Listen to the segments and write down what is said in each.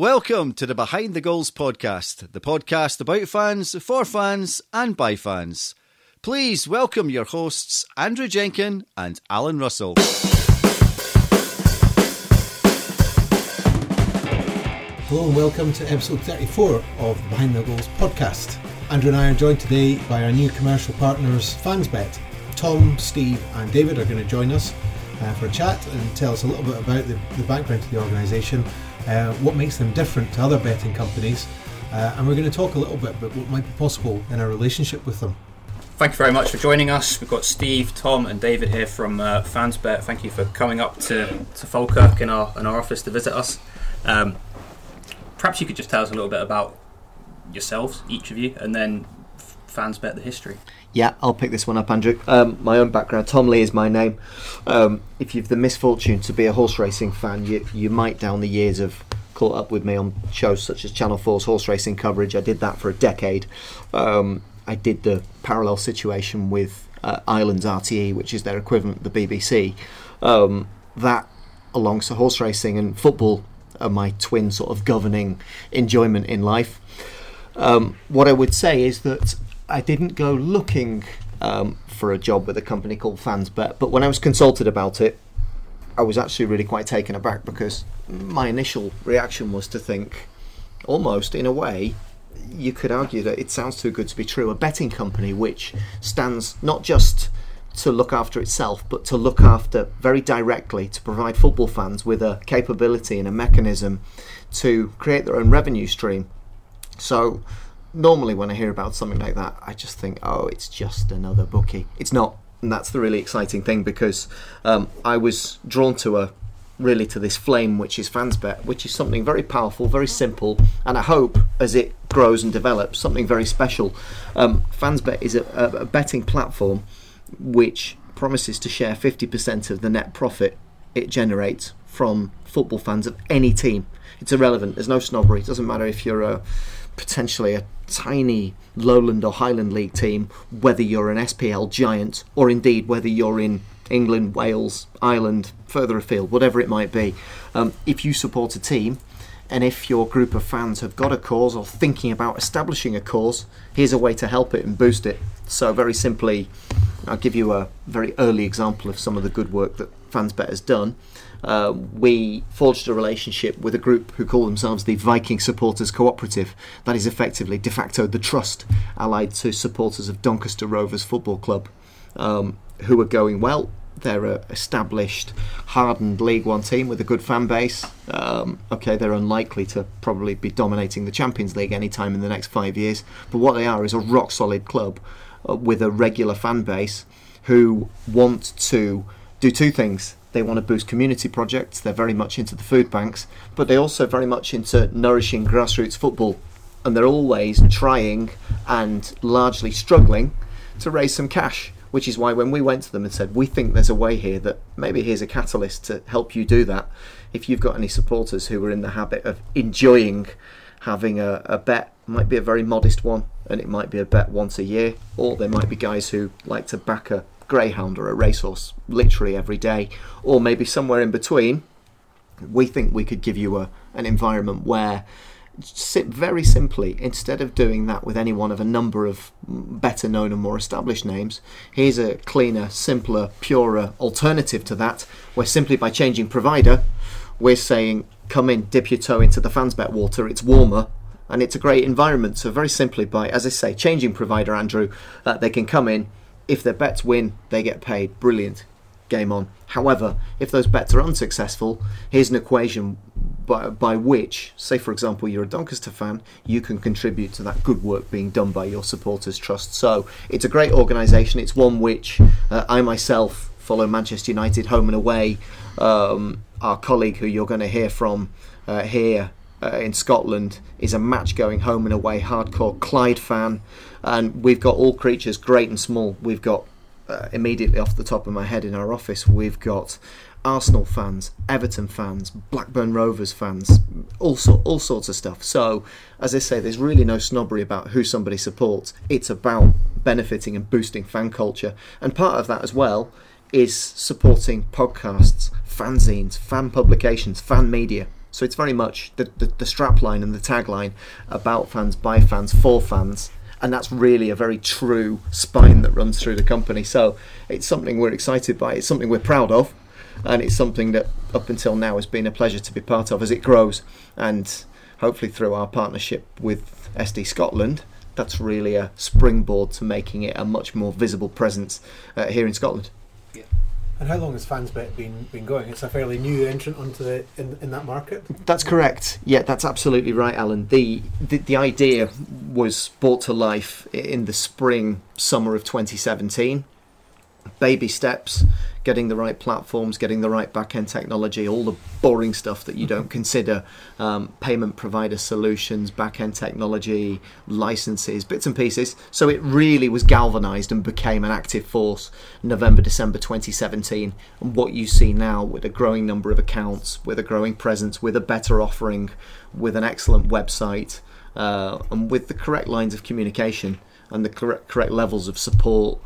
Welcome to the Behind the Goals podcast, the podcast about fans, for fans, and by fans. Please welcome your hosts, Andrew Jenkin and Alan Russell. Hello and welcome to episode 34 of the Behind the Goals podcast. Andrew and I are joined today by our new commercial partners, FansBet. Tom, Steve, and David are going to join us uh, for a chat and tell us a little bit about the, the background to the organisation, uh, what makes them different to other betting companies, uh, and we're going to talk a little bit about what might be possible in our relationship with them. Thank you very much for joining us. We've got Steve, Tom, and David here from uh, FansBet. Thank you for coming up to, to Falkirk in our in our office to visit us. Um, perhaps you could just tell us a little bit about yourselves, each of you, and then FansBet the history. Yeah, I'll pick this one up, Andrew. Um, my own background. Tom Lee is my name. Um, if you've the misfortune to be a horse racing fan, you you might down the years have caught up with me on shows such as Channel 4's horse racing coverage. I did that for a decade. Um, I did the parallel situation with uh, Ireland's RTE, which is their equivalent, the BBC. Um, that, alongside horse racing and football, are my twin sort of governing enjoyment in life. Um, what I would say is that I didn't go looking um, for a job with a company called FansBet, but when I was consulted about it, I was actually really quite taken aback because my initial reaction was to think, almost in a way, you could argue that it sounds too good to be true. A betting company which stands not just to look after itself, but to look after very directly to provide football fans with a capability and a mechanism to create their own revenue stream. So, normally when I hear about something like that, I just think, oh, it's just another bookie. It's not. And that's the really exciting thing because um, I was drawn to a really to this flame which is fansbet which is something very powerful very simple and i hope as it grows and develops something very special um, fansbet is a, a, betting platform which promises to share 50% of the net profit it generates from football fans of any team it's irrelevant there's no snobbery it doesn't matter if you're a potentially a tiny lowland or highland league team whether you're an spl giant or indeed whether you're in England, Wales, Ireland, further afield, whatever it might be. Um, if you support a team, and if your group of fans have got a cause or thinking about establishing a cause, here's a way to help it and boost it. So, very simply, I'll give you a very early example of some of the good work that FansBet has done. Uh, we forged a relationship with a group who call themselves the Viking Supporters Cooperative. That is effectively de facto the trust allied to supporters of Doncaster Rovers Football Club, um, who are going well they're a established, hardened League One team with a good fan base. Um, okay, they're unlikely to probably be dominating the Champions League anytime in the next five years. But what they are is a rock solid club uh, with a regular fan base who want to do two things. They want to boost community projects. They're very much into the food banks, but they're also very much into nourishing grassroots football. And they're always trying and largely struggling to raise some cash which is why when we went to them and said, we think there's a way here that maybe here's a catalyst to help you do that, if you've got any supporters who are in the habit of enjoying having a, a bet, might be a very modest one, and it might be a bet once a year, or there might be guys who like to back a greyhound or a racehorse literally every day, or maybe somewhere in between. We think we could give you a, an environment where sit very simply, instead of doing that with any one of a number of better known and more established names, here's a cleaner, simpler, purer alternative to that, where simply by changing provider, we're saying, come in, dip your toe into the fansbet water, it's warmer, and it's a great environment. So, very simply, by, as I say, changing provider, Andrew, uh, they can come in. If their bets win, they get paid. Brilliant. Game on. However, if those bets are unsuccessful, here's an equation by, by which, say for example, you're a Doncaster fan, you can contribute to that good work being done by your supporters' trust. So it's a great organisation. It's one which uh, I myself follow Manchester United home and away. Um, our colleague, who you're going to hear from uh, here uh, in Scotland, is a match going home and away hardcore Clyde fan. And we've got all creatures, great and small. We've got uh, immediately off the top of my head in our office, we've got Arsenal fans, Everton fans, Blackburn Rovers fans, all, so, all sorts of stuff. So, as I say, there's really no snobbery about who somebody supports. It's about benefiting and boosting fan culture. And part of that as well is supporting podcasts, fanzines, fan publications, fan media. So it's very much the, the, the strapline and the tagline about fans, by fans, for fans. And that's really a very true spine that runs through the company. So it's something we're excited by. It's something we're proud of. And it's something that up until now has been a pleasure to be part of as it grows. And hopefully through our partnership with SD Scotland, that's really a springboard to making it a much more visible presence uh, here in Scotland. And how long has Fansbet been been going? It's a fairly new entrant onto the in, in that market. That's correct. Yeah, that's absolutely right, Alan. The, the the idea was brought to life in the spring summer of 2017. Baby steps, getting the right platforms, getting the right back end technology, all the boring stuff that you don't consider um, payment provider solutions, back end technology, licenses, bits and pieces. So it really was galvanized and became an active force November, December 2017. And what you see now with a growing number of accounts, with a growing presence, with a better offering, with an excellent website, uh, and with the correct lines of communication and the correct, correct levels of support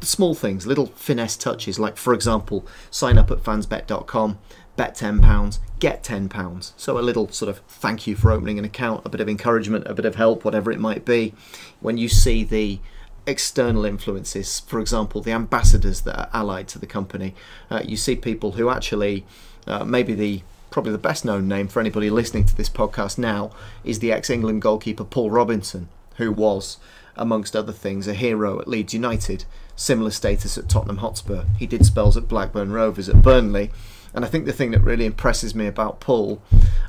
small things, little finesse touches, like for example, sign up at fansbet.com, bet £10, get £10. So a little sort of thank you for opening an account, a bit of encouragement, a bit of help, whatever it might be. When you see the external influences, for example, the ambassadors that are allied to the company, uh, you see people who actually, uh, maybe the probably the best known name for anybody listening to this podcast now is the ex England goalkeeper Paul Robinson, who was, amongst other things, a hero at Leeds United similar status at Tottenham Hotspur. He did spells at Blackburn Rovers, at Burnley. And I think the thing that really impresses me about Paul,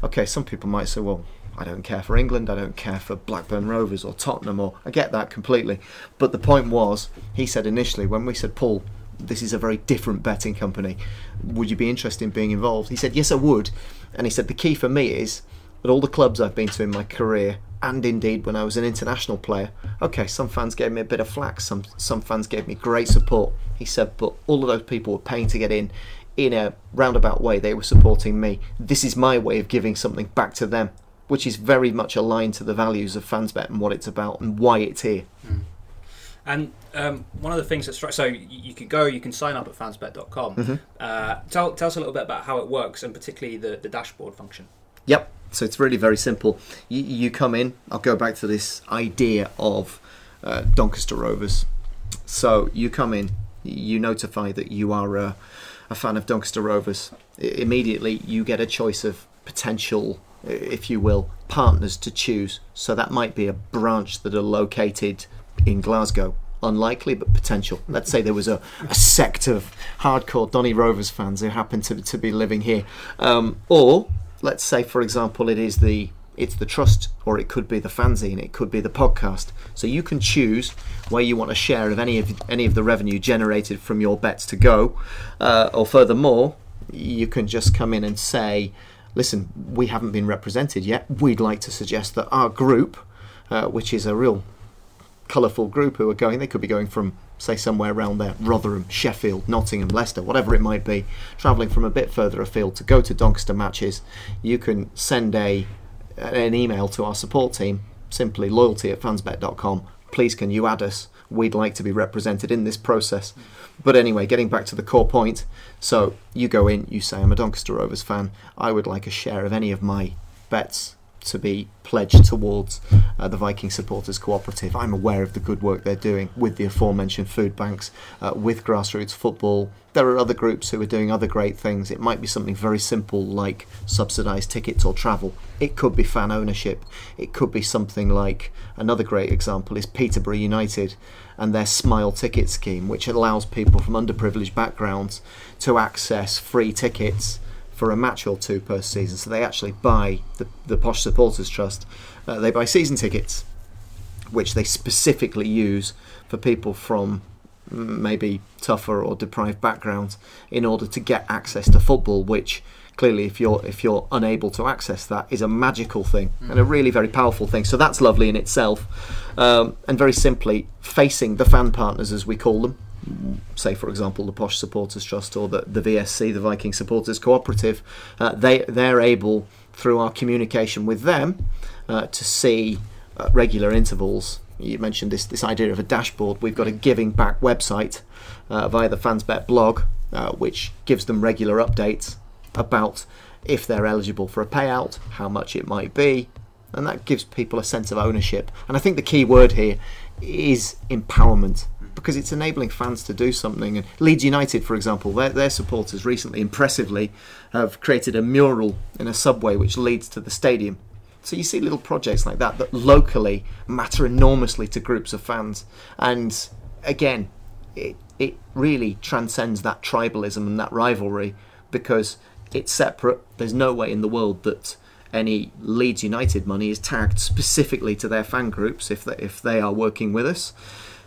okay, some people might say, well, I don't care for England, I don't care for Blackburn Rovers or Tottenham, or I get that completely. But the point was, he said initially, when we said, Paul, this is a very different betting company, would you be interested in being involved? He said, yes, I would. And he said, the key for me is that all the clubs I've been to in my career, and indeed when I was an international player. Okay, some fans gave me a bit of flack, some some fans gave me great support. He said, but all of those people were paying to get in in a roundabout way. They were supporting me. This is my way of giving something back to them, which is very much aligned to the values of Fansbet and what it's about and why it's here. Mm. And um, one of the things that strikes, so you can go, you can sign up at fansbet.com. Mm-hmm. Uh, tell, tell us a little bit about how it works and particularly the, the dashboard function. Yep. So it's really very simple. You, you come in. I'll go back to this idea of uh, Doncaster Rovers. So you come in. You notify that you are a, a fan of Doncaster Rovers. I, immediately, you get a choice of potential, if you will, partners to choose. So that might be a branch that are located in Glasgow unlikely but potential. Let's say there was a, a sect of hardcore Donny Rovers fans who happen to, to be living here. Um, or let's say for example it is the it's the trust or it could be the fanzine it could be the podcast. So you can choose where you want a share of any of any of the revenue generated from your bets to go. Uh, or furthermore you can just come in and say listen we haven't been represented yet. We'd like to suggest that our group uh, which is a real colourful group who are going they could be going from say somewhere around there, Rotherham, Sheffield, Nottingham, Leicester, whatever it might be, travelling from a bit further afield to go to Doncaster matches, you can send a an email to our support team, simply loyalty at fansbet.com. Please can you add us? We'd like to be represented in this process. But anyway, getting back to the core point, so you go in, you say, I'm a Doncaster Rovers fan, I would like a share of any of my bets to be pledged towards uh, the Viking Supporters Cooperative. I'm aware of the good work they're doing with the aforementioned food banks, uh, with grassroots football. There are other groups who are doing other great things. It might be something very simple like subsidised tickets or travel. It could be fan ownership. It could be something like another great example is Peterborough United and their Smile Ticket scheme, which allows people from underprivileged backgrounds to access free tickets for a match or two per season. So they actually buy the, the Posh Supporters Trust. Uh, they buy season tickets, which they specifically use for people from maybe tougher or deprived backgrounds in order to get access to football, which clearly if you're if you're unable to access that is a magical thing mm. and a really very powerful thing so that's lovely in itself um, and very simply facing the fan partners as we call them say for example the Posh Supporters Trust or the, the VSC, the Viking Supporters Cooperative, uh, they they're able through our communication with them uh, to see uh, regular intervals. You mentioned this this idea of a dashboard. We've got a giving back website uh, via the Fansbet blog, uh, which gives them regular updates about if they're eligible for a payout, how much it might be, and that gives people a sense of ownership. And I think the key word here is empowerment because it's enabling fans to do something. And Leeds United, for example, their, their supporters recently, impressively, have created a mural in a subway which leads to the stadium. So you see little projects like that that locally matter enormously to groups of fans. And again, it, it really transcends that tribalism and that rivalry because it's separate. There's no way in the world that any Leeds United money is tagged specifically to their fan groups if they, if they are working with us.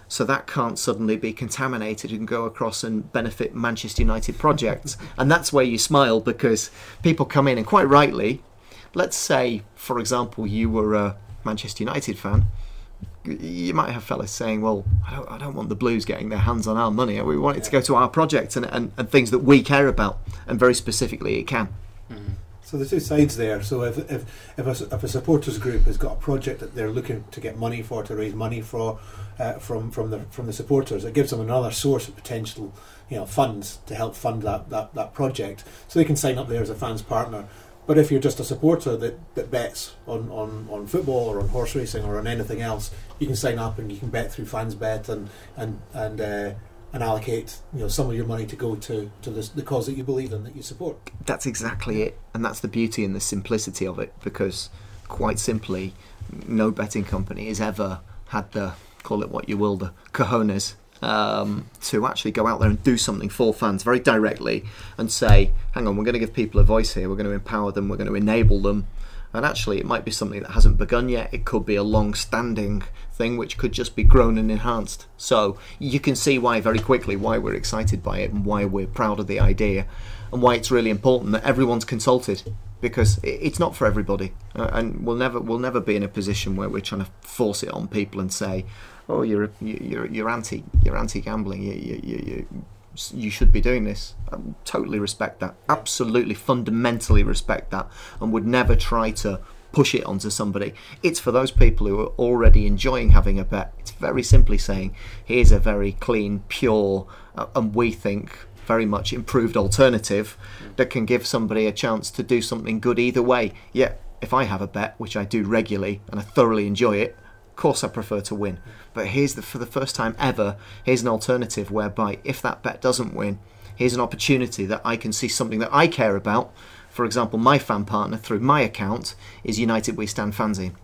So that can't suddenly be contaminated and go across and benefit Manchester United projects. and that's where you smile because people come in and quite rightly, let's say, for example, you were a Manchester United fan. You might have fellas saying, "Well, I don't, I don't want the Blues getting their hands on our money. We want it to go to our project and, and, and things that we care about, and very specifically, it can." Mm-hmm. So there's two sides there. So if if if a, if a supporters group has got a project that they're looking to get money for to raise money for uh, from from the from the supporters, it gives them another source of potential, you know, funds to help fund that that, that project. So they can sign up there as a fans partner. But if you're just a supporter that, that bets on, on, on football or on horse racing or on anything else, you can sign up and you can bet through FansBet and and and uh, and allocate you know some of your money to go to to the, cause that you believe in that you support. That's exactly it, and that's the beauty and the simplicity of it. Because quite simply, no betting company has ever had the call it what you will the cojones um, to actually go out there and do something for fans very directly and say, hang on, we're going to give people a voice here, we're going to empower them, we're going to enable them and actually, it might be something that hasn't begun yet. It could be a long standing thing which could just be grown and enhanced. So you can see why very quickly why we're excited by it and why we're proud of the idea and why it's really important that everyone's consulted because it's not for everybody uh, and we'll never we'll never be in a position where we're trying to force it on people and say oh you're you're you're anti you're anti gambling you, you, you, you should be doing this. I totally respect that. Absolutely, fundamentally respect that, and would never try to push it onto somebody. It's for those people who are already enjoying having a bet. It's very simply saying, here's a very clean, pure, uh, and we think very much improved alternative that can give somebody a chance to do something good either way. Yeah, if I have a bet, which I do regularly and I thoroughly enjoy it, of course I prefer to win. But here's the, for the first time ever, here's an alternative whereby if that bet doesn't win, here's an opportunity that I can see something that I care about. For example, my fan partner through my account is United We Stand Fanzine.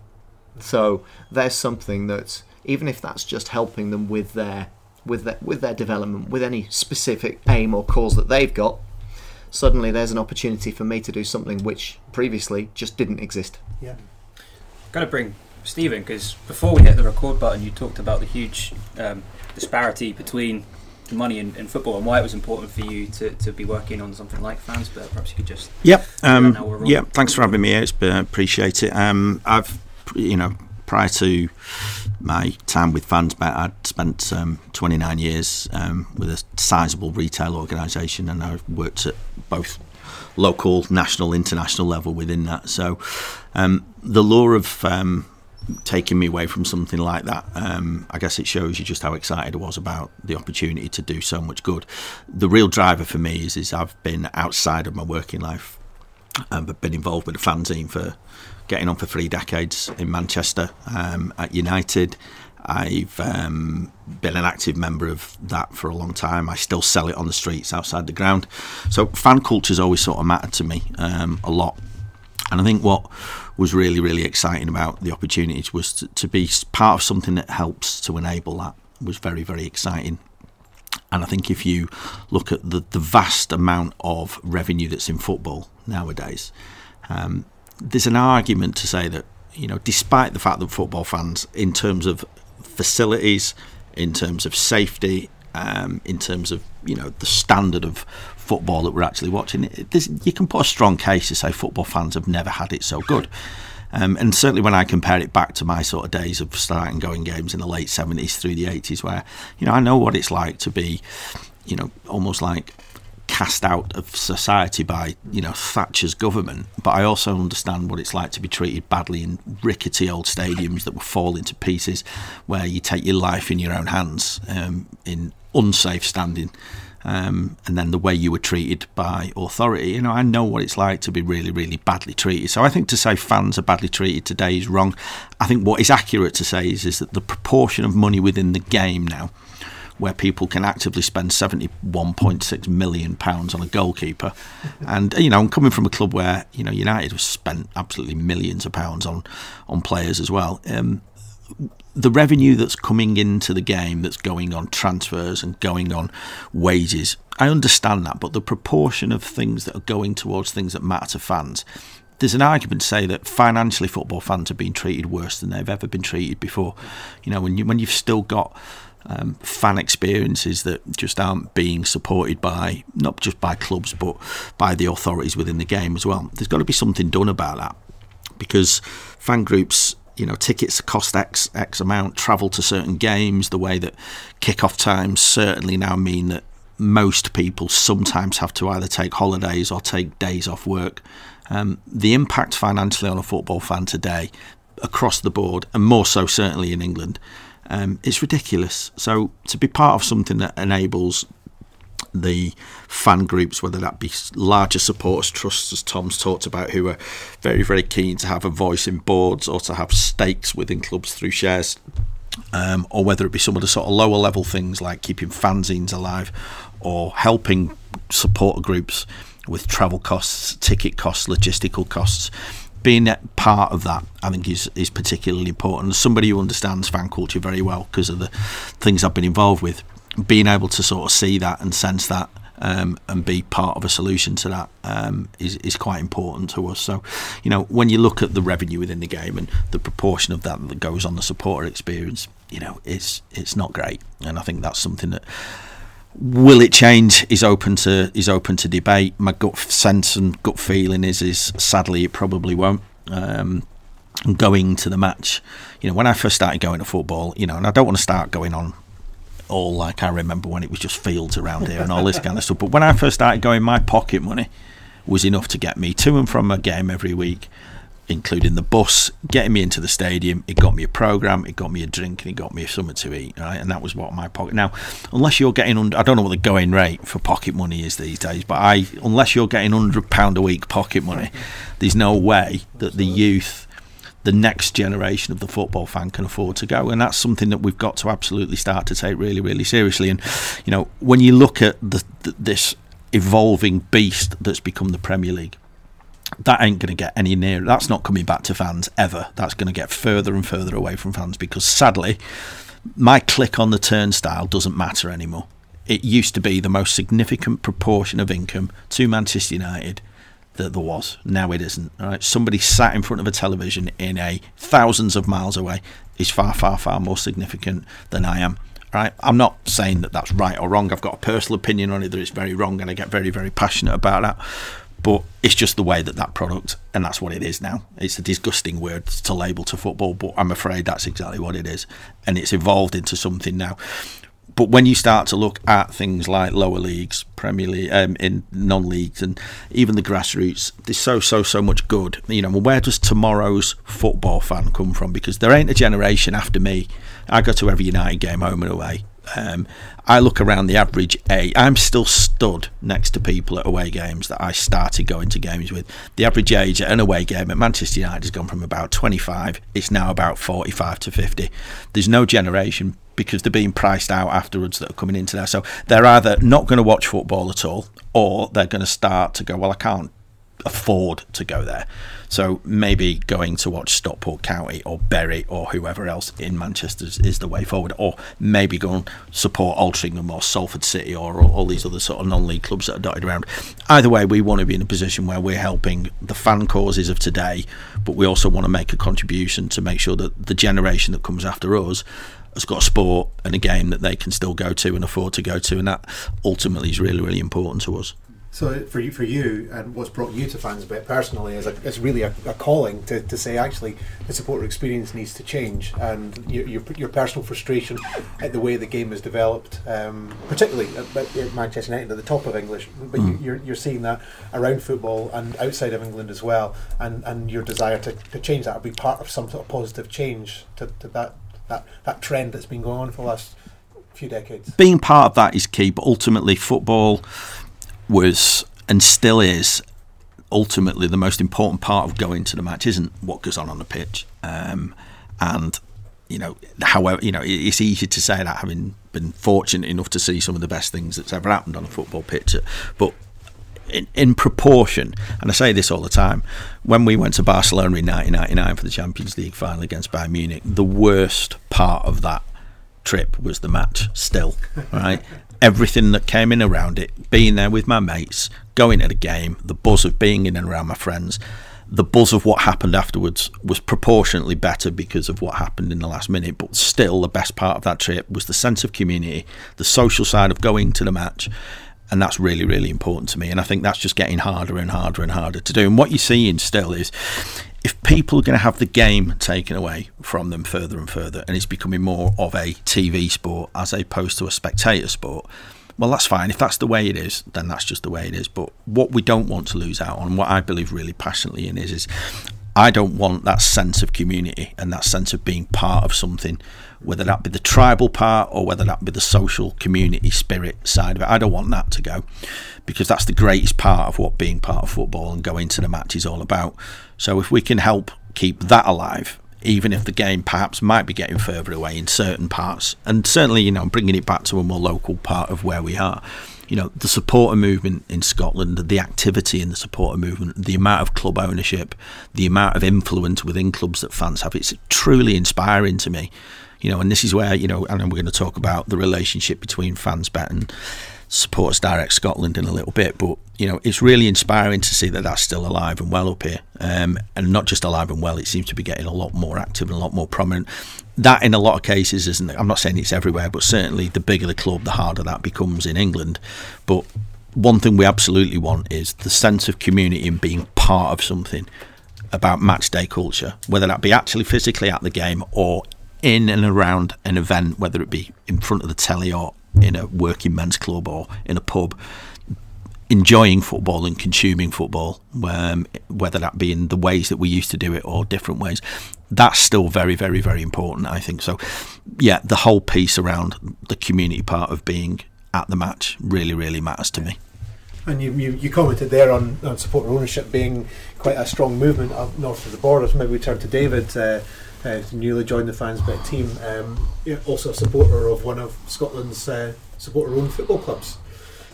So there's something that even if that's just helping them with their with their with their development, with any specific aim or cause that they've got, suddenly there's an opportunity for me to do something which previously just didn't exist. Yeah. Got to bring Stephen, because before we hit the record button, you talked about the huge um, disparity between money in, in, football and why it was important for you to, to be working on something like fans. But perhaps you could just yep, um, yeah. Thanks for having me here. It's been, appreciate it. Um, I've you know prior to my time with FansBet, I'd spent um, 29 years um, with a sizable retail organisation, and I've worked at both local, national, international level within that. So um, the lure of um, taking me away from something like that. Um, I guess it shows you just how excited I was about the opportunity to do so much good. The real driver for me is, is I've been outside of my working life. I've been involved with the fanzine for getting on for three decades in Manchester um, at United. I've um, been an active member of that for a long time. I still sell it on the streets outside the ground. So fan culture's always sort of mattered to me um, a lot. And I think what was really, really exciting about the opportunities was to, to be part of something that helps to enable that was very, very exciting. And I think if you look at the, the vast amount of revenue that's in football nowadays, um, there's an argument to say that, you know, despite the fact that football fans, in terms of facilities, in terms of safety, um, in terms of, you know, the standard of football that we're actually watching, you can put a strong case to say football fans have never had it so good. Um, and certainly when I compare it back to my sort of days of starting going games in the late 70s through the 80s, where, you know, I know what it's like to be, you know, almost like cast out of society by, you know, Thatcher's government. But I also understand what it's like to be treated badly in rickety old stadiums that will fall into pieces, where you take your life in your own hands um, in unsafe standing um, and then the way you were treated by authority. You know, I know what it's like to be really, really badly treated. So I think to say fans are badly treated today is wrong. I think what is accurate to say is, is that the proportion of money within the game now where people can actively spend 71.6 million pounds on a goalkeeper. And you know, I'm coming from a club where you know United have spent absolutely millions of pounds on on players as well. Um, the revenue that's coming into the game that's going on transfers and going on wages, I understand that, but the proportion of things that are going towards things that matter to fans, there's an argument to say that financially football fans are being treated worse than they've ever been treated before. You know, when you when you've still got um, fan experiences that just aren't being supported by not just by clubs but by the authorities within the game as well. There's got to be something done about that because fan groups you know tickets cost x x amount travel to certain games the way that kick-off times certainly now mean that most people sometimes have to either take holidays or take days off work um, the impact financially on a football fan today across the board and more so certainly in England um, it's ridiculous. So to be part of something that enables the fan groups, whether that be larger supporters trusts, as Tom's talked about, who are very, very keen to have a voice in boards or to have stakes within clubs through shares, um, or whether it be some of the sort of lower level things like keeping fanzines alive or helping supporter groups with travel costs, ticket costs, logistical costs being part of that, I think, is is particularly important. As somebody who understands fan culture very well because of the things I've been involved with, being able to sort of see that and sense that. Um, and be part of a solution to that um, is is quite important to us. So, you know, when you look at the revenue within the game and the proportion of that that goes on the supporter experience, you know, it's it's not great, and I think that's something that Will it change? Is open to is open to debate. My gut sense and gut feeling is is sadly it probably won't. Um, going to the match, you know, when I first started going to football, you know, and I don't want to start going on all like I remember when it was just fields around here and all this kind of stuff. But when I first started going, my pocket money was enough to get me to and from a game every week including the bus, getting me into the stadium. It got me a program, it got me a drink, and it got me something to eat. Right, and that was what my pocket. Now, unless you're getting under, I don't know what the going rate for pocket money is these days, but I, unless you're getting hundred pound a week pocket money, there's no way that the youth. The next generation of the football fan can afford to go, and that's something that we've got to absolutely start to take really, really seriously. And you know, when you look at the, the, this evolving beast that's become the Premier League, that ain't going to get any nearer. That's not coming back to fans ever. That's going to get further and further away from fans because sadly, my click on the turnstile doesn't matter anymore. It used to be the most significant proportion of income to Manchester United that there was. Now it isn't. Right? Somebody sat in front of a television in a thousands of miles away is far, far, far more significant than I am. Right? I'm not saying that that's right or wrong. I've got a personal opinion on it that it's very wrong, and I get very, very passionate about that but it's just the way that that product, and that's what it is now. It's a disgusting word to label to football, but I'm afraid that's exactly what it is, and it's evolved into something now. But when you start to look at things like lower leagues, Premier League, um, in non-leagues, and even the grassroots, there's so so so much good. You know, where does tomorrow's football fan come from? Because there ain't a generation after me. I go to every United game home and away. Um, I look around the average age. I'm still stood next to people at away games that I started going to games with. The average age at an away game at Manchester United has gone from about 25. It's now about 45 to 50. There's no generation because they're being priced out afterwards that are coming into there. So they're either not going to watch football at all, or they're going to start to go, well, I can't afford to go there. So maybe going to watch Stockport County or Bury or whoever else in Manchester is the way forward, or maybe go and support Altrincham or Salford City or all, all these other sort of non-league clubs that are dotted around. Either way, we want to be in a position where we're helping the fan causes of today, but we also want to make a contribution to make sure that the generation that comes after us has got a sport and a game that they can still go to and afford to go to, and that ultimately is really, really important to us. So for you, for you, and what's brought you to fans, FansBet personally is a, it's really a, a, calling to, to say actually the supporter experience needs to change, and your, your, your personal frustration at the way the game is developed, um, particularly at, at, Manchester United at the top of English, but mm. you, are you're, you're seeing that around football and outside of England as well, and, and your desire to, to change that or be part of some sort of positive change to, to that, that that trend that's been going on for the last few decades. Being part of that is key, but ultimately, football was and still is ultimately the most important part of going to the match isn't what goes on on the pitch. Um, and you know, however, you know, it's easy to say that having been fortunate enough to see some of the best things that's ever happened on a football pitch, but in, in proportion, and I say this all the time, when we went to Barcelona in 1999 for the Champions League final against Bayern Munich, the worst part of that trip was the match still, right? Everything that came in around it, being there with my mates, going to the game, the buzz of being in and around my friends, the buzz of what happened afterwards was proportionately better because of what happened in the last minute. But still, the best part of that trip was the sense of community, the social side of going to the match. And that's really, really important to me. And I think that's just getting harder and harder and harder to do. And what you're seeing still is if people are going to have the game taken away from them further and further, and it's becoming more of a TV sport as opposed to a spectator sport, well, that's fine. If that's the way it is, then that's just the way it is. But what we don't want to lose out on, what I believe really passionately in, is, is I don't want that sense of community and that sense of being part of something, whether that be the tribal part or whether that be the social community spirit side of it. I don't want that to go because that's the greatest part of what being part of football and going to the match is all about. So if we can help keep that alive, even if the game perhaps might be getting further away in certain parts, and certainly, you know, bringing it back to a more local part of where we are. You know, the supporter movement in Scotland, the activity in the supporter movement, the amount of club ownership, the amount of influence within clubs that fans have, it's truly inspiring to me. You know, and this is where, you know, and we're going to talk about the relationship between fans bet and Supporters Direct Scotland in a little bit, but you know it's really inspiring to see that that's still alive and well up here, um, and not just alive and well. It seems to be getting a lot more active and a lot more prominent. That in a lot of cases isn't. I'm not saying it's everywhere, but certainly the bigger the club, the harder that becomes in England. But one thing we absolutely want is the sense of community and being part of something about match day culture, whether that be actually physically at the game or in and around an event, whether it be in front of the telly or in a working men's club or in a pub enjoying football and consuming football, um, whether that be in the ways that we used to do it or different ways, that's still very, very, very important, I think. So, yeah, the whole piece around the community part of being at the match really, really matters to me. And you, you, you commented there on, on supporter ownership being quite a strong movement up north of the border. So maybe we turn to David. Uh, uh, newly joined the fans FansBet team, um, also a supporter of one of Scotland's uh, supporter-owned football clubs.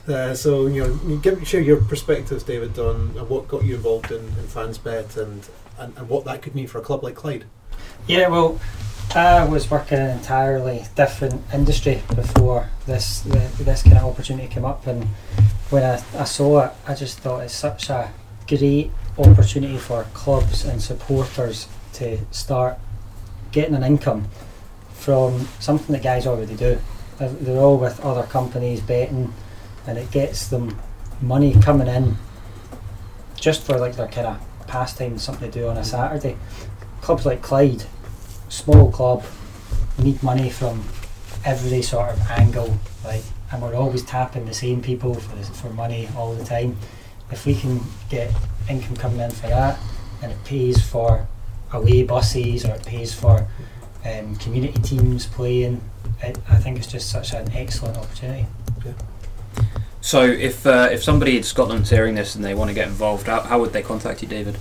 Uh, so you know, give, share your perspectives, David, on what got you involved in, in FansBet and, and, and what that could mean for a club like Clyde. Yeah, well, I was working in an entirely different industry before this the, this kind of opportunity came up, and when I, I saw it, I just thought it's such a great opportunity for clubs and supporters to start getting an income from something that guys already do. They're all with other companies betting, and it gets them money coming in just for like their kind of pastime, something to do on a Saturday. Clubs like Clyde, small club, need money from every sort of angle, like, and we're always tapping the same people for for money all the time. If we can get income coming in for that, and it pays for away buses or it pays for um, community teams playing. It, I think it's just such an excellent opportunity. Yeah. So, if uh, if somebody in Scotland's hearing this and they want to get involved, how, how would they contact you, David?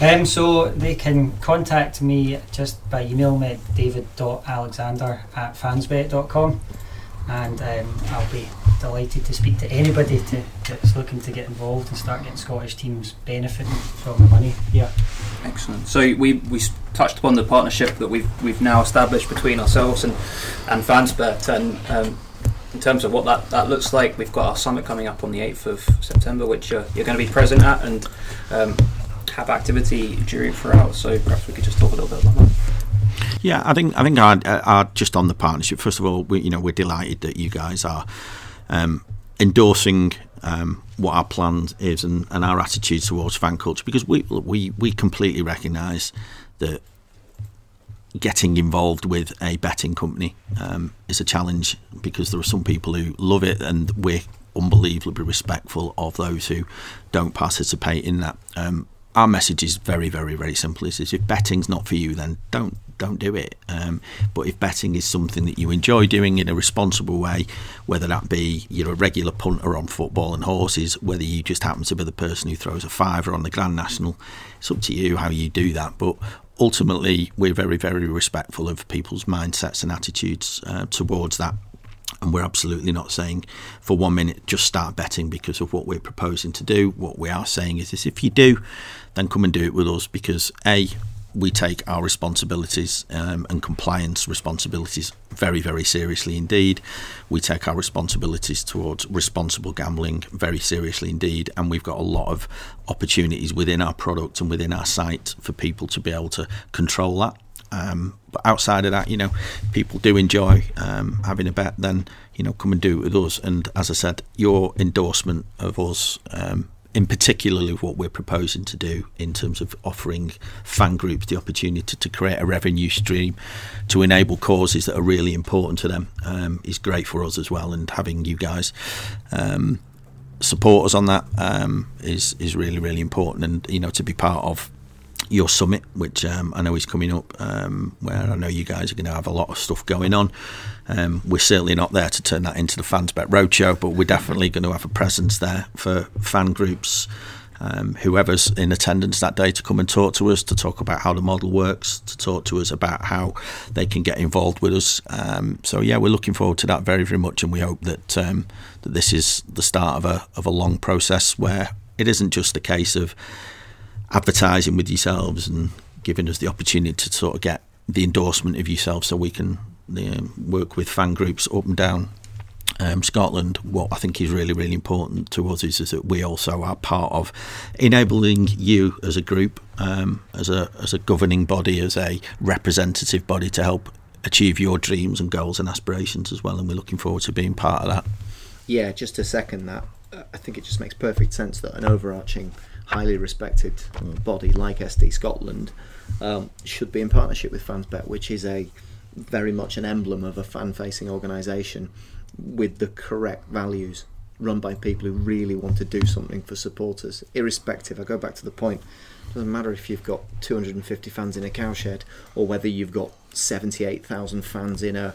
Um, so they can contact me just by email me at david.alexander at fansbet.com and um, I'll be delighted to speak to anybody to, that's looking to get involved and start getting Scottish teams benefiting from the money here. Excellent. So we, we touched upon the partnership that we've we've now established between ourselves and and Fansbet, and um, in terms of what that, that looks like, we've got our summit coming up on the eighth of September, which uh, you're going to be present at and um, have activity during throughout. So perhaps we could just talk a little bit about that. Yeah, I think I think just on the partnership. First of all, we you know we're delighted that you guys are um, endorsing um, what our plan is and, and, our attitude towards fan culture because we we we completely recognise that getting involved with a betting company um, is a challenge because there are some people who love it and we're unbelievably respectful of those who don't participate in that. Um, our message is very, very, very simple. Is if betting's not for you, then don't don't do it. Um, but if betting is something that you enjoy doing in a responsible way, whether that be you're a regular punter on football and horses, whether you just happen to be the person who throws a fiver on the Grand National, it's up to you how you do that. But ultimately, we're very, very respectful of people's mindsets and attitudes uh, towards that. And we're absolutely not saying for one minute just start betting because of what we're proposing to do. What we are saying is this if you do, then come and do it with us because A, we take our responsibilities um, and compliance responsibilities very, very seriously indeed. We take our responsibilities towards responsible gambling very seriously indeed, and we've got a lot of opportunities within our product and within our site for people to be able to control that. Um, but outside of that, you know, people do enjoy um, having a bet. Then you know, come and do it with us. And as I said, your endorsement of us um, in particularly what we're proposing to do in terms of offering fan groups the opportunity to create a revenue stream to enable causes that are really important to them um, is great for us as well. And having you guys um, support us on that um, is is really really important. And you know to be part of your summit, which um, I know is coming up, um, where I know you guys are going to have a lot of stuff going on. Um, we're certainly not there to turn that into the Fans Bet Roadshow, but we're definitely going to have a presence there for fan groups. Um, whoever's in attendance that day to come and talk to us, to talk about how the model works, to talk to us about how they can get involved with us. Um, so yeah, we're looking forward to that very, very much, and we hope that um, that this is the start of a of a long process where it isn't just a case of advertising with yourselves and giving us the opportunity to sort of get the endorsement of yourself so we can um, work with fan groups up and down um, Scotland, what I think is really, really important to us is, is, that we also are part of enabling you as a group, um, as a as a governing body, as a representative body to help achieve your dreams and goals and aspirations as well. And we're looking forward to being part of that. Yeah, just to second that, I think it just makes perfect sense that an overarching highly respected body like SD Scotland um, should be in partnership with FansBet, which is a very much an emblem of a fan-facing organisation with the correct values, run by people who really want to do something for supporters, irrespective. I go back to the point. It doesn't matter if you've got 250 fans in a cowshed or whether you've got 78,000 fans in a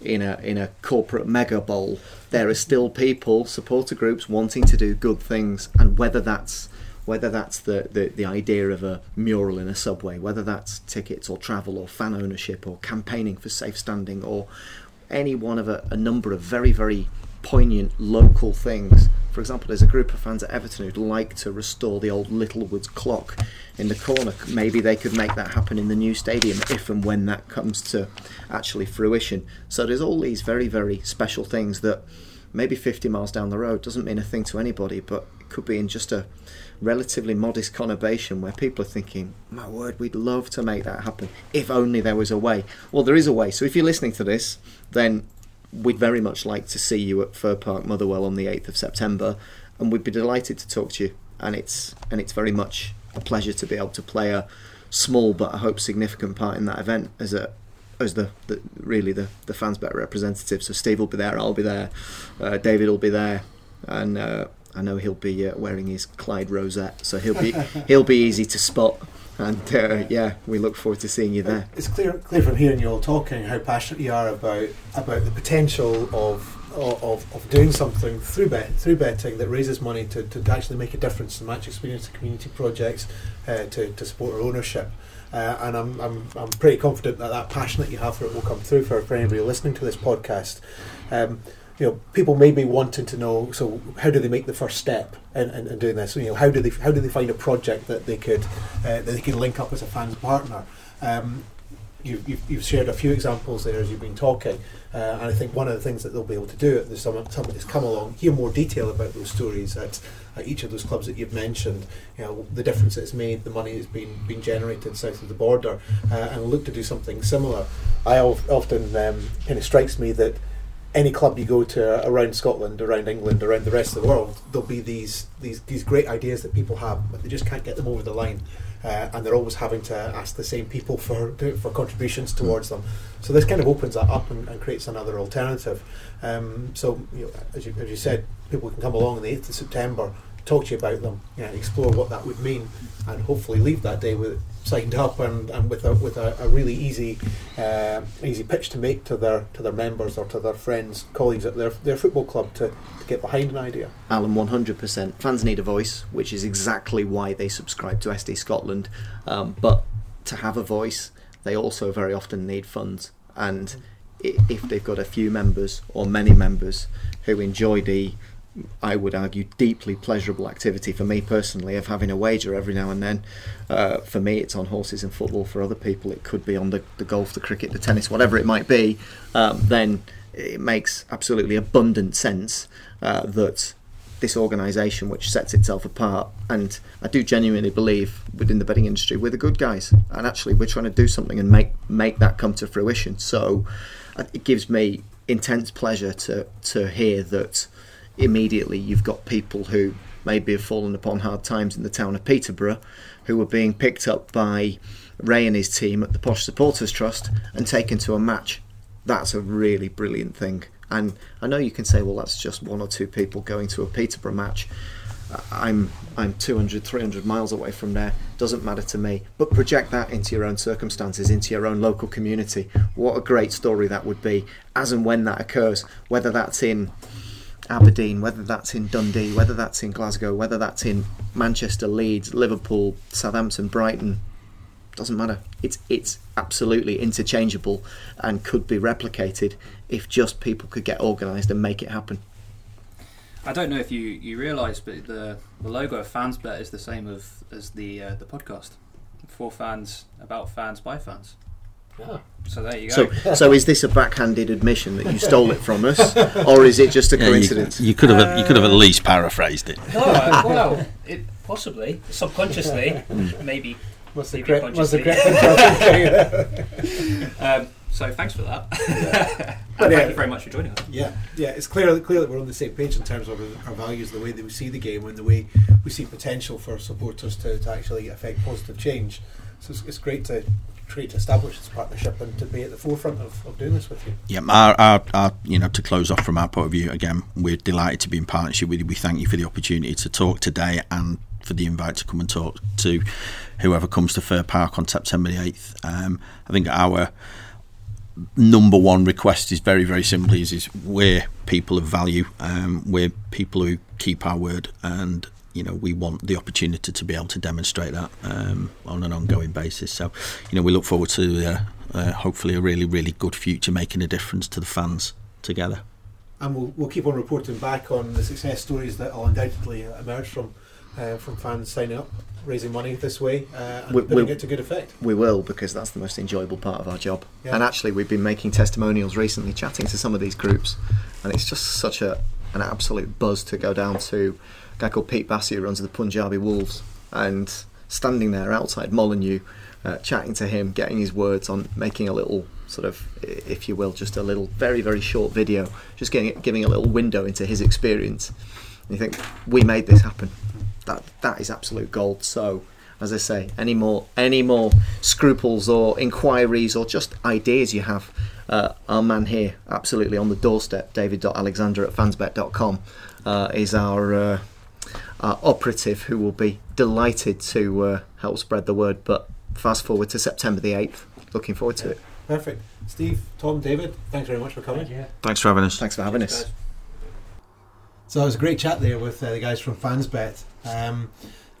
in a in a corporate mega bowl. There are still people, supporter groups wanting to do good things, and whether that's whether that's the, the, the idea of a mural in a subway, whether that's tickets or travel or fan ownership or campaigning for safe standing or any one of a, a number of very, very poignant local things. For example, there's a group of fans at Everton who'd like to restore the old Littlewoods clock in the corner. Maybe they could make that happen in the new stadium if and when that comes to actually fruition. So there's all these very, very special things that maybe 50 miles down the road doesn't mean a thing to anybody, but could be in just a relatively modest conurbation where people are thinking, my word, we'd love to make that happen if only there was a way. Well, there is a way. So if you're listening to this, then we'd very much like to see you at Fir Park Motherwell on the 8th of September, and we'd be delighted to talk to you. And it's and it's very much a pleasure to be able to play a small but I hope significant part in that event as a as the, the really the the FansBet representative. So Steve will be there, I'll be there, uh, David will be there, and uh, I know he'll be uh, wearing his Clyde rosette, so he'll be he'll be easy to spot. And uh, yeah, we look forward to seeing you there. It's clear clear from hearing you all talking how passionate you are about about the potential of of, of doing something through bet through betting that raises money to, to actually make a difference in match experience community projects uh, to, to support our ownership. Uh, and I'm, I'm, I'm pretty confident that that passion that you have for it will come through for, for anybody listening to this podcast. Um, you know, people may be wanting to know. So, how do they make the first step in, in, in doing this? You know, how do they how do they find a project that they could uh, that they can link up as a fans partner? Um, you, you've, you've shared a few examples there as you've been talking, uh, and I think one of the things that they'll be able to do if someone somebody's come along, hear more detail about those stories at, at each of those clubs that you've mentioned, you know, the difference that it's made, the money that's been been generated south of the border, uh, and look to do something similar. I often um, kind of strikes me that any club you go to around Scotland, around England, around the rest of the world, there'll be these these these great ideas that people have, but they just can't get them over the line, uh, and they're always having to ask the same people for for contributions hmm. towards them. So this kind of opens that up and, and creates another alternative. Um, so you know, as you as you said, people can come along on the eighth of September. talk to you about them, yeah, explore what that would mean, and hopefully leave that day with signed up and, and with a with a, a really easy uh, easy pitch to make to their to their members or to their friends, colleagues at their their football club to, to get behind an idea. Alan, one hundred percent. Fans need a voice, which is exactly why they subscribe to SD Scotland. Um, but to have a voice, they also very often need funds, and if they've got a few members or many members who enjoy the I would argue, deeply pleasurable activity for me personally of having a wager every now and then. Uh, for me, it's on horses and football. For other people, it could be on the, the golf, the cricket, the tennis, whatever it might be. Um, then it makes absolutely abundant sense uh, that this organisation, which sets itself apart, and I do genuinely believe within the betting industry, we're the good guys, and actually we're trying to do something and make make that come to fruition. So uh, it gives me intense pleasure to to hear that immediately you've got people who maybe have fallen upon hard times in the town of Peterborough who were being picked up by Ray and his team at the Posh Supporters Trust and taken to a match. That's a really brilliant thing. And I know you can say, well, that's just one or two people going to a Peterborough match. I'm I'm 200, 300 miles away from there. Doesn't matter to me. But project that into your own circumstances, into your own local community. What a great story that would be, as and when that occurs. Whether that's in Aberdeen, whether that's in Dundee, whether that's in Glasgow, whether that's in Manchester, Leeds, Liverpool, Southampton, Brighton, doesn't matter. It's it's absolutely interchangeable and could be replicated if just people could get organised and make it happen. I don't know if you, you realise, but the, the logo of FansBet is the same of as the uh, the podcast. For fans, about fans, by fans. Yeah. So there you go. So, so is this a backhanded admission that you stole it from us, or is it just a Yeah, coincidence? you, could have you could have at least paraphrased it. No, well, it, possibly, subconsciously, maybe. What's the Maybe correct? The consciously. Um, so thanks for that. and But, thank uh, you very much for joining us. Yeah, yeah, it's clear, clear that we're on the same page in terms of our values, the way that we see the game, and the way we see potential for supporters to, to actually affect positive change. So it's, it's great to create to establish this partnership and to be at the forefront of, of doing this with you. Yeah, our, our, our, you know, to close off from our point of view, again, we're delighted to be in partnership with you. We thank you for the opportunity to talk today and for the invite to come and talk to whoever comes to Fir Park on September the 8th. Um, I think our number one request is very, very simply is, is we're people of value. Um, we're people who keep our word and you know we want the opportunity to be able to demonstrate that um, on an ongoing basis. So, you know, we look forward to uh, uh, hopefully a really, really good future, making a difference to the fans together. And we'll, we'll keep on reporting back on the success stories that will undoubtedly emerge from uh, from fans signing up, raising money this way, uh, and We- putting we- it to good effect. We will because that's the most enjoyable part of our job. Yeah. And actually, we've been making testimonials recently, chatting to some of these groups, and it's just such a an absolute buzz to go down to a guy called Pete Bassi who runs the Punjabi Wolves, and standing there outside Molineux, uh, chatting to him, getting his words on, making a little sort of, if you will, just a little very very short video, just getting giving a little window into his experience. And you think we made this happen. That that is absolute gold. So as I say, any more any more scruples or inquiries or just ideas you have, uh, our man here, absolutely on the doorstep, david.alexander at fansbet.com, uh, is our, uh, our operative who will be delighted to uh, help spread the word. But fast forward to September the 8th, looking forward to it. Perfect. Steve, Tom, David, thanks very much for coming. Yeah. Thanks for having us. Thanks for having us. So it was a great chat there with uh, the guys from FansBet. Um,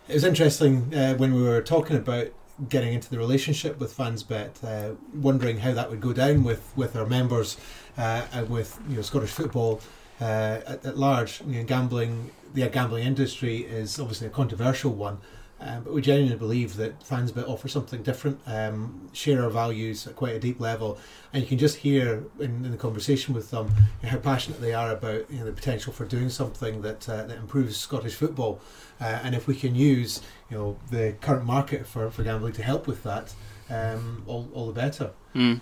it was interesting uh, when we were talking about getting into the relationship with FansBet, uh, wondering how that would go down with, with our members uh, and with you know Scottish football uh, at, at large. You know, gambling, the gambling industry is obviously a controversial one. Um, but we genuinely believe that FansBet offer something different, um, share our values at quite a deep level, and you can just hear in, in the conversation with them you know, how passionate they are about you know, the potential for doing something that uh, that improves Scottish football. Uh, and if we can use you know the current market for, for gambling to help with that, um, all, all the better. Mm.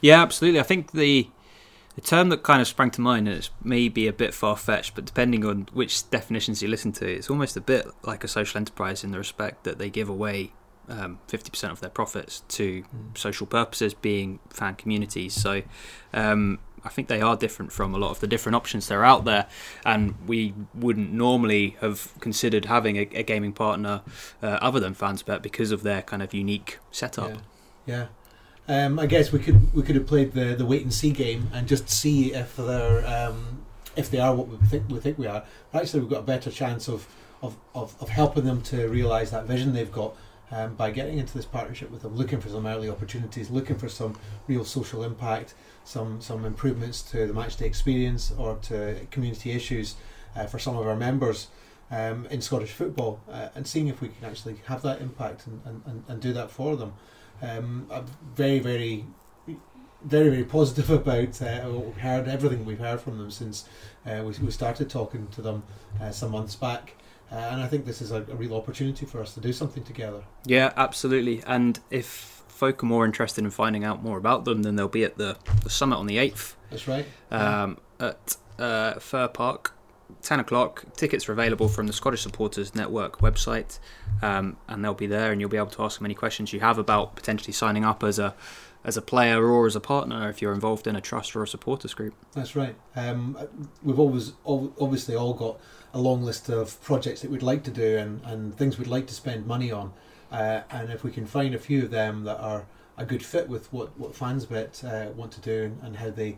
Yeah, absolutely. I think the the term that kind of sprang to mind is maybe a bit far fetched, but depending on which definitions you listen to, it's almost a bit like a social enterprise in the respect that they give away um, 50% of their profits to social purposes, being fan communities. So um, I think they are different from a lot of the different options that are out there, and we wouldn't normally have considered having a, a gaming partner uh, other than Fansbet because of their kind of unique setup. Yeah. yeah. Um, I guess we could we could have played the, the wait and see game and just see if they're um, if they are what we think we think we are. But actually, we've got a better chance of of, of, of helping them to realise that vision they've got um, by getting into this partnership with them, looking for some early opportunities, looking for some real social impact, some some improvements to the matchday experience or to community issues uh, for some of our members um, in Scottish football, uh, and seeing if we can actually have that impact and, and, and do that for them. Um, I'm very very very very positive about uh, we've heard everything we've heard from them since uh, we, we started talking to them uh, some months back. Uh, and I think this is a, a, real opportunity for us to do something together. Yeah, absolutely. And if folk are more interested in finding out more about them, then they'll be at the, the summit on the 8th. That's right. Um, yeah. At uh, Fir Park, 10 o'clock. Tickets are available from the Scottish Supporters Network website, um, and they'll be there, and you'll be able to ask them any questions you have about potentially signing up as a as a player or as a partner if you're involved in a trust or a supporters group. That's right. Um, we've always obviously all got a long list of projects that we'd like to do and, and things we'd like to spend money on. Uh, and if we can find a few of them that are a good fit with what, what Fansbet uh, want to do and how they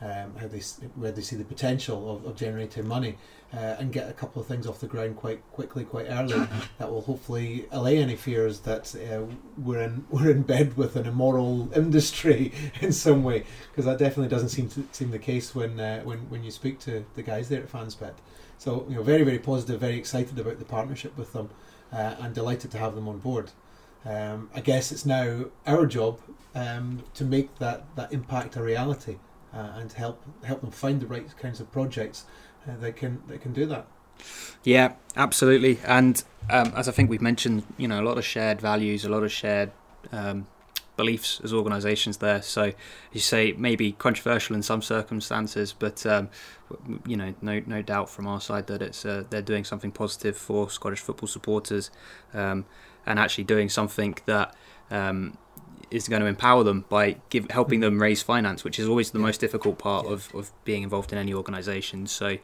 um, how they where they see the potential of, of generating money uh, and get a couple of things off the ground quite quickly, quite early. that will hopefully allay any fears that uh, we're in we're in bed with an immoral industry in some way, because that definitely doesn't seem to seem the case when uh, when when you speak to the guys there at Fansbet. So you know, very very positive, very excited about the partnership with them, uh, and delighted to have them on board. Um, I guess it's now our job um, to make that, that impact a reality uh, and help help them find the right kinds of projects uh, that can that can do that. Yeah, absolutely. And um, as I think we've mentioned, you know, a lot of shared values, a lot of shared um, beliefs as organisations there. So you say maybe controversial in some circumstances, but um, you know, no no doubt from our side that it's uh, they're doing something positive for Scottish football supporters, um, and actually doing something that um, is going to empower them by give, helping them raise finance, which is always the most difficult part yeah. of, of being involved in any organisation. So,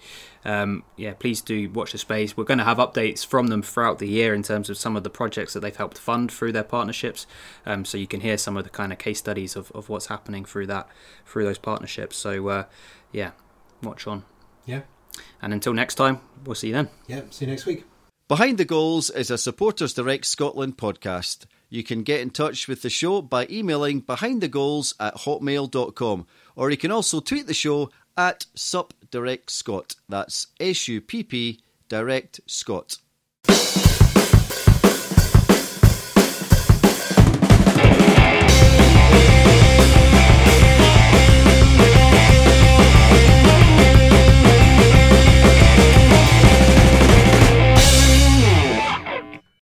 um, yeah, please do watch the space. We're going to have updates from them throughout the year in terms of some of the projects that they've helped fund through their partnerships. Um, so you can hear some of the kind of case studies of, of what's happening through that through those partnerships. So, uh, yeah, watch on. Yeah. And until next time, we'll see you then. Yeah, see you next week. Behind the Goals is a Supporters Direct Scotland podcast. You can get in touch with the show by emailing behindthegoals at hotmail.com or you can also tweet the show at supdirectscott. That's S U P P Direct Scott.